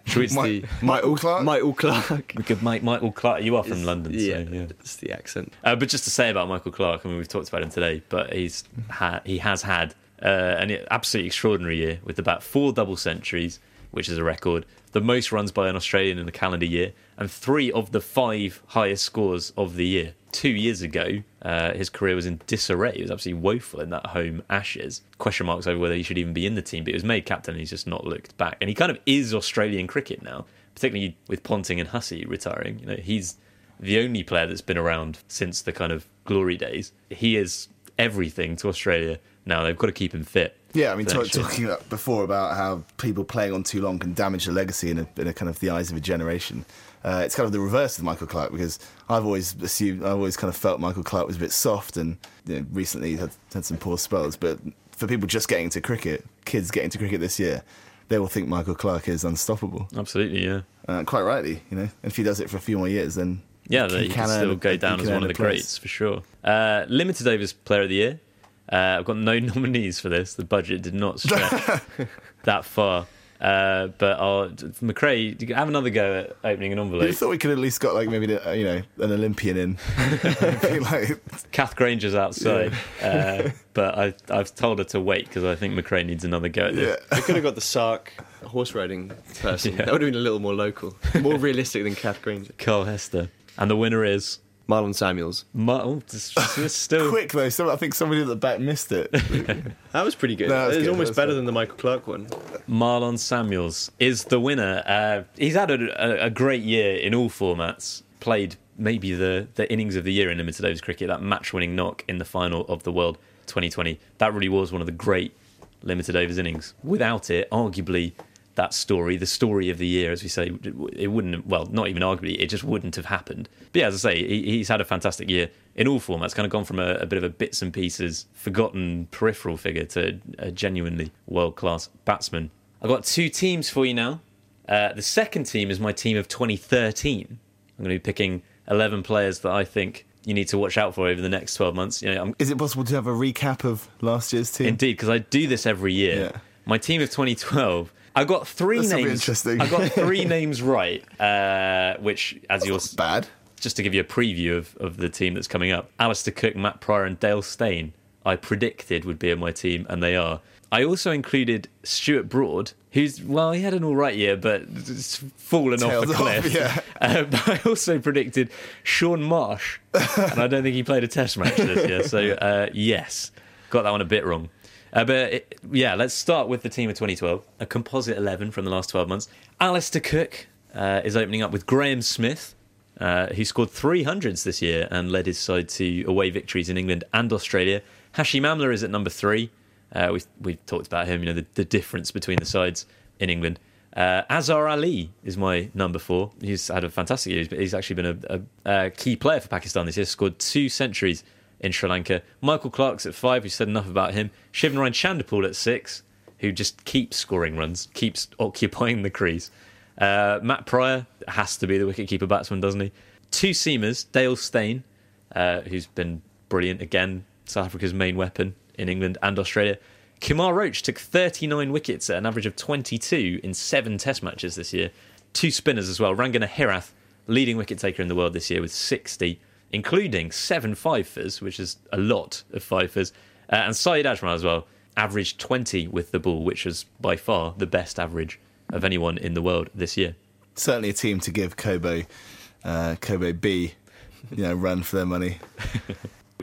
Should we, Mi- the, Michael Clarke. Michael Clarke. good mate Michael Clarke. You are from London, yeah, so yeah. it's the accent. Uh, but just to say about Michael Clarke, I mean we've talked about him today, but he's ha- he has had uh, an absolutely extraordinary year with about four double centuries, which is a record, the most runs by an Australian in a calendar year, and three of the five highest scores of the year. Two years ago, uh, his career was in disarray. He was absolutely woeful in that home Ashes. Question marks over whether he should even be in the team, but he was made captain and he's just not looked back. And he kind of is Australian cricket now, particularly with Ponting and Hussey retiring. You know, he's the only player that's been around since the kind of glory days. He is everything to Australia now. They've got to keep him fit. Yeah, I mean, talk, talking before about how people playing on too long can damage the legacy in a, in a kind of the eyes of a generation. Uh, it's kind of the reverse of Michael Clarke because I've always assumed, I've always kind of felt Michael Clarke was a bit soft and you know, recently he's had, had some poor spells. But for people just getting into cricket, kids getting to cricket this year, they will think Michael Clarke is unstoppable. Absolutely, yeah. Uh, quite rightly, you know. If he does it for a few more years, then Yeah, he, can, earn still a- go down as one of the place. greats for sure. Uh, limited overs player of the year. Uh, I've got no nominees for this. The budget did not stretch that far. Uh, but I'll, McRae, you can have another go at opening an You envelope. thought we could at least got like maybe the, uh, you know an Olympian in, Be like, Kath Grainger's outside, uh, but I, I've told her to wait because I think McRae needs another go at this. yeah. this. We could have got the Sark horse riding person. Yeah. That would have been a little more local, more realistic than Kath Grainger. Carl Hester. And the winner is. Marlon Samuels. Mu- oh, this- this still. quick though. So I think somebody at the back missed it. That was pretty good. No, that was it was good, almost that was better good. than the Michael Clarke one. Marlon Samuels is the winner. Uh, he's had a, a, a great year in all formats. Played maybe the, the innings of the year in limited overs cricket. That match-winning knock in the final of the World 2020. That really was one of the great limited overs innings. Without it, arguably, that story, the story of the year, as we say, it wouldn't. Well, not even arguably, it just wouldn't have happened. But yeah, as I say, he, he's had a fantastic year in all formats. Kind of gone from a, a bit of a bits and pieces, forgotten peripheral figure to a genuinely world class batsman. I've got two teams for you now. Uh, the second team is my team of 2013. I'm going to be picking 11 players that I think you need to watch out for over the next 12 months. You know, Is it possible to have a recap of last year's team? Indeed, because I do this every year. Yeah. My team of 2012. I got three This will be names. interesting. I got three names right, uh, which, as you'll Bad. just to give you a preview of, of the team that's coming up, Alastair Cook, Matt Prior, and Dale Steyn, I predicted would be in my team, and they are. I also included Stuart Broad, who's, well, he had an all right year, but it's fallen off Tailed off, cliff. yeah. Uh, but I also predicted Shaun Marsh, and I don't think he played a test match this year. So, uh, yes, got that one a bit wrong. Uh, but it, yeah, let's start with the team of 2012, a composite 11 from the last 12 months. Alastair Cook uh, is opening up with Graeme Smith, uh, who scored 300s this year and led his side to away victories in England and Australia. Hashim Amla is at number three. Uh, we've, we've talked about him, you know, the, the difference between the sides in England. Uh, Azhar Ali is my number four. He's had a fantastic year, but he's actually been a, a, a key player for Pakistan this year. Scored two centuries in Sri Lanka. Michael Clarke's at five. We've said enough about him. Shivnarine Chanderpaul at six, who just keeps scoring runs, keeps occupying the crease. Uh, Matt Prior has to be the wicketkeeper batsman, doesn't he? Two seamers, Dale Steyn, uh, who's been brilliant again, South Africa's main weapon in England and Australia. Kemar Roach took 39 wickets at an average of 22 in seven Test matches this year. Two spinners as well. Rangana Herath, leading wicket taker in the world this year with 60, including seven fifers, which is a lot of fifers. Uh, and Saeed Ajmal as well, averaged 20 with the ball, which was by far the best average of anyone in the world this year. Certainly a team to give Kobo, uh, Kobo B, you know, run for their money.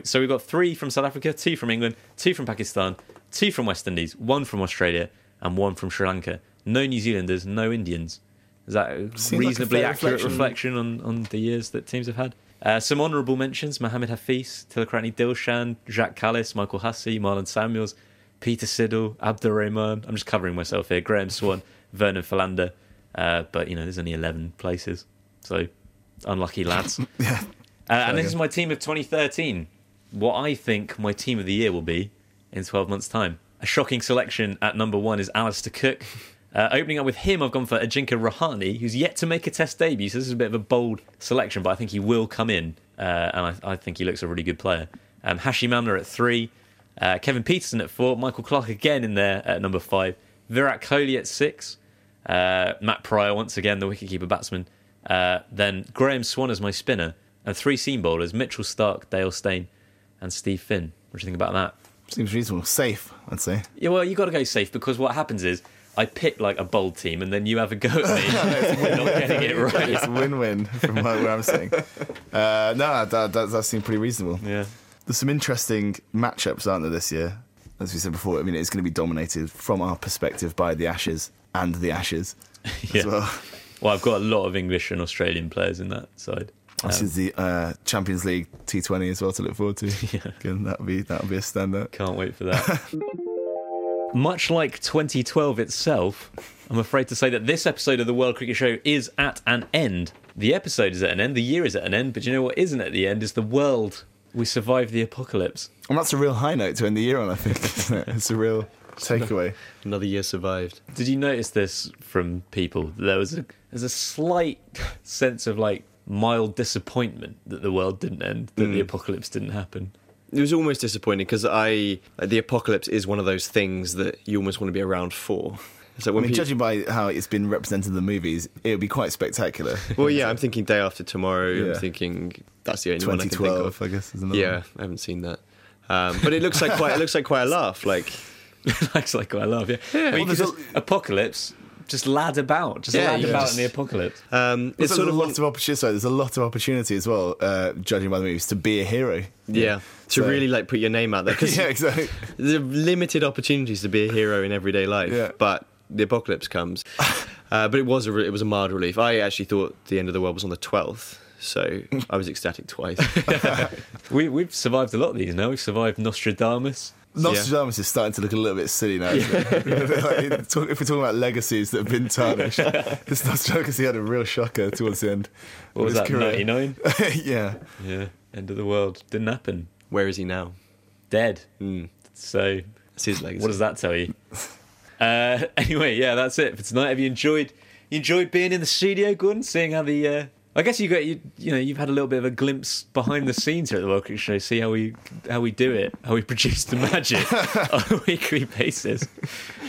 So we've got three from South Africa, two from England, two from Pakistan, two from West Indies, one from Australia, and one from Sri Lanka. No New Zealanders, no Indians. Is that a Seems like a reasonably accurate reflection. reflection, on, on the years that teams have had? Uh, some honourable mentions Mohammad Hafeez, Tillakaratne Dilshan, Jacques Kallis, Michael Hussey, Marlon Samuels, Peter Siddle, Abdur Rahman. I'm just covering myself here. Graeme Swann, Vernon Philander. Uh, but, you know, there's only 11 places. So, unlucky lads. Yeah. Uh, and this is my team of 2013. What I think my team of the year will be in 12 months' time. A shocking selection at number one is Alastair Cook. Uh, opening up with him, I've gone for Ajinkya Rahane, who's yet to make a test debut. So this is a bit of a bold selection, but I think he will come in. Uh, and I, I think he looks a really good player. Um, Hashim Amla at three. Uh, Kevin Pietersen at four. Michael Clarke again in there at number five. Virat Kohli at six. Uh, Matt Prior, once again, the wicketkeeper batsman. Uh, then Graeme Swann as my spinner. And three seam bowlers Mitchell Starc, Dale Steyn, and Steve Finn. What do you think about that? Seems reasonable. Safe, I'd say. Yeah, well, you've got to go safe because what happens is I pick like a bold team and then you have a go at me for not getting it right. It's a win-win from where I'm sitting. Uh, no, that, that, that seems pretty reasonable. Yeah. There's some interesting matchups, aren't there, this year? As we said before, I mean, it's going to be dominated from our perspective by the Ashes and the Ashes Yeah. as well. Well, I've got a lot of English and Australian players in that side. This is the uh, Champions League T20 as well to look forward to. Yeah. Again, that'll be that'll be a standout. Can't wait for that. Much like 2012 itself, I'm afraid to say that this episode of the World Cricket Show is at an end. The episode is at an end, the year is at an end, but you know what isn't at the end? Is the world. We survived the apocalypse. And that's a real high note to end the year on, I think, isn't it? It's a real takeaway. Another year survived. Did you notice this from people? There was a there's a slight sense of like mild disappointment that the world didn't end, that the hmm. apocalypse didn't happen. It was almost disappointing because I the apocalypse is one of those things that you almost want to be around for. So I mean, judging by how it's been represented in the movies, it would be quite spectacular. well, yeah, I'm thinking day after tomorrow. Yeah. I'm thinking that's the only one I can think of. I guess, is another Yeah, one. I haven't seen that. Um, but it looks like quite. It looks like quite a laugh. Like That's like what I love. Yeah, I mean, Well, a- apocalypse, just lad about, just Yeah, lad you about just- in the apocalypse. um, it's There's sort a of lot of opportunity. Sorry, there's a lot of opportunity as well, uh, judging by the movies, to be a hero. yeah to So- really like put your name out there because yeah, exactly. there are limited opportunities to be a hero in everyday life. Yeah. But the apocalypse comes. uh, but it was a re- it was a mild relief. I actually thought the end of the world was on the twelfth, so I was ecstatic twice. We we've survived a lot of these now. We've survived Nostradamus. Nostradamus is starting to look a little bit silly now. isn't it? Like, if we're talking about legacies that have been tarnished, this Nostradamus he had a real shocker towards the end. What was that? Ninety nine. yeah. yeah, end of the world didn't happen. Where is he now? Dead. Mm. So It's his legacy. What does that tell you? uh, anyway, yeah, that's it for tonight. Have you enjoyed you enjoyed being in the studio, Gordon? Seeing how the uh, I guess you got you you know you've had a little bit of a glimpse behind the scenes here at the World Cricket Show. See how we how we do it, how we produce the magic on a weekly basis.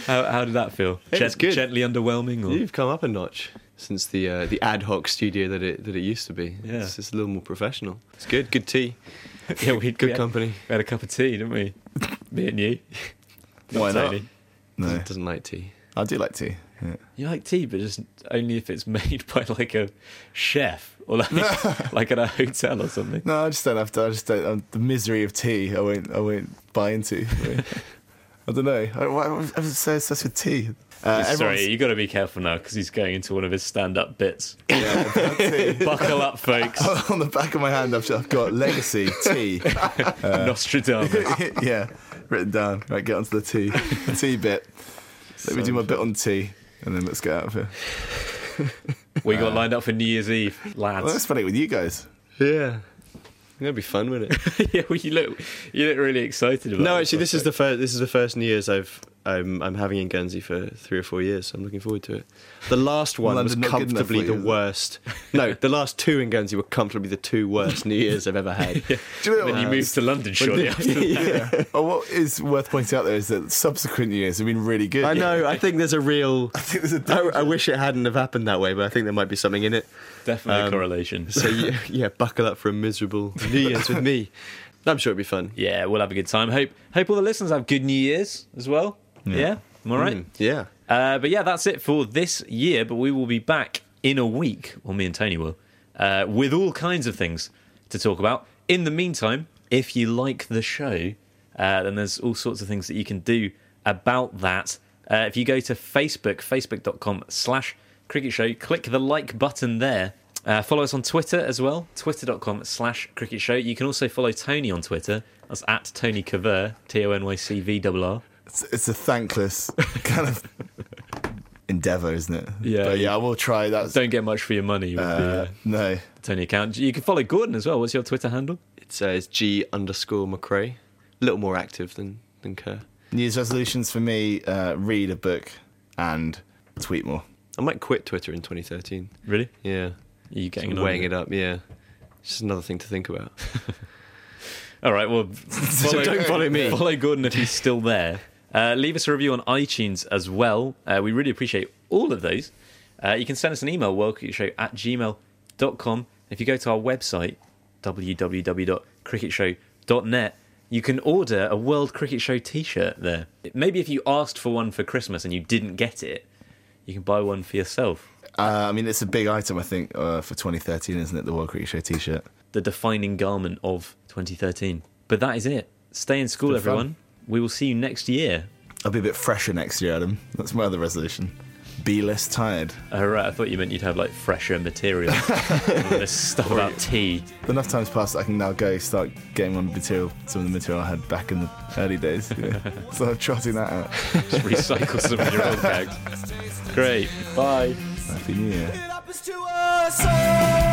How how did that feel? It's good. Gently underwhelming, or You've come up a notch since the uh, the ad hoc studio that it that it used to be. Yeah. It's just a little more professional. It's good. Good tea. yeah, we Good we had- company. We had a cup of tea, didn't we? Me and you. Why not? Tony. No, Doesn't like tea. I do like tea. Yeah. You like tea, but just only if it's made by like a chef or like like at a hotel or something. No, I just don't have to. I just don't. Um, the misery of tea, I won't. I won't buy into. I don't know. I, why- I was so obsessed with tea. Uh, Sorry, everyone's- you got to be careful now because he's going into one of his stand-up bits. Yeah. Buckle up, folks. On the back of my hand, I've, I've got legacy tea. Nostradamus. yeah, written down. Right, get onto the tea. The tea bit. Let me do my bit on tea, and then let's get out of here. We got lined up for New Year's Eve, Well, let's lads. spend it with you guys. Yeah. It'll be fun, wouldn't it? yeah, well, you look you look really excited about. no, it. actually, this is the first. This is the first New Year's I've I'm I'm having in Guernsey for three or four years. So I'm looking forward to it. The last one London was not good enough comfortably for the you, is it? worst. No, the last two in Guernsey were comfortably the two worst New Years I've ever had. Do you know Then you what? moved to London shortly after. that. yeah. Well, what is worth pointing out there is that subsequent years have been really good. I know. I think there's a real. I think there's a I, wish it hadn't have happened that way, but I think there might be something in it. Definitely a Um, correlation. So yeah, yeah, buckle up for a miserable New Year's with me. I'm sure it'll be fun. yeah, we'll have a good time. Hope hope all the listeners have good New Year's as well. Yeah, am I right? Mm, yeah. Uh, but yeah, that's it for this year. But we will be back in a week, or me and Tony will, uh, with all kinds of things to talk about. In the meantime, if you like the show, uh, then there's all sorts of things that you can do about that. Uh, if you go to Facebook, facebook.com slash cricket show, click the like button there. Uh, follow us on Twitter as well, twitter.com slash cricket show. You can also follow Tony on Twitter. That's at Tony Caver, T O N Y C V R R. It's, it's a thankless kind of endeavour, isn't it? Yeah. But yeah, I will try that. Don't get much for your money with the Uh, uh, no. Tony account. You can follow Gordon as well. What's your Twitter handle? It says G underscore McRae. A little more active than than Kerr. New Year's resolutions for me: uh, read a book and tweet more. I might quit Twitter in 2013. Really? Yeah. Are you getting Sort weighing it up. Yeah. It's just another thing to think about. All right. Well, follow, don't follow me. Follow Gordon if he's still there. Uh, leave us a review on iTunes as well. Uh, we really appreciate all of those. Uh, you can send us an email, worldcricketshow at gmail.com. If you go to our website, www.cricketshow.net, you can order a World Cricket Show t shirt there. Maybe if you asked for one for Christmas and you didn't get it, you can buy one for yourself. Uh, I mean, it's a big item, I think, uh, for 2013, isn't it? The World Cricket Show T-shirt. the defining garment of 2013. But that is it. Stay in school, everyone. fun. Everyone. We will see you next year. I'll be a bit fresher next year, Adam. That's my other resolution. Be less tired. Oh, right. I thought you meant you'd have like fresher material. This stuff about tea. Enough time's passed that I can now go start getting on material, some of the material I had back in the early days. Yeah. so I'm trotting that out. Just recycle some of your old gags. Great. Bye. Happy New Year. It happens to us. us all.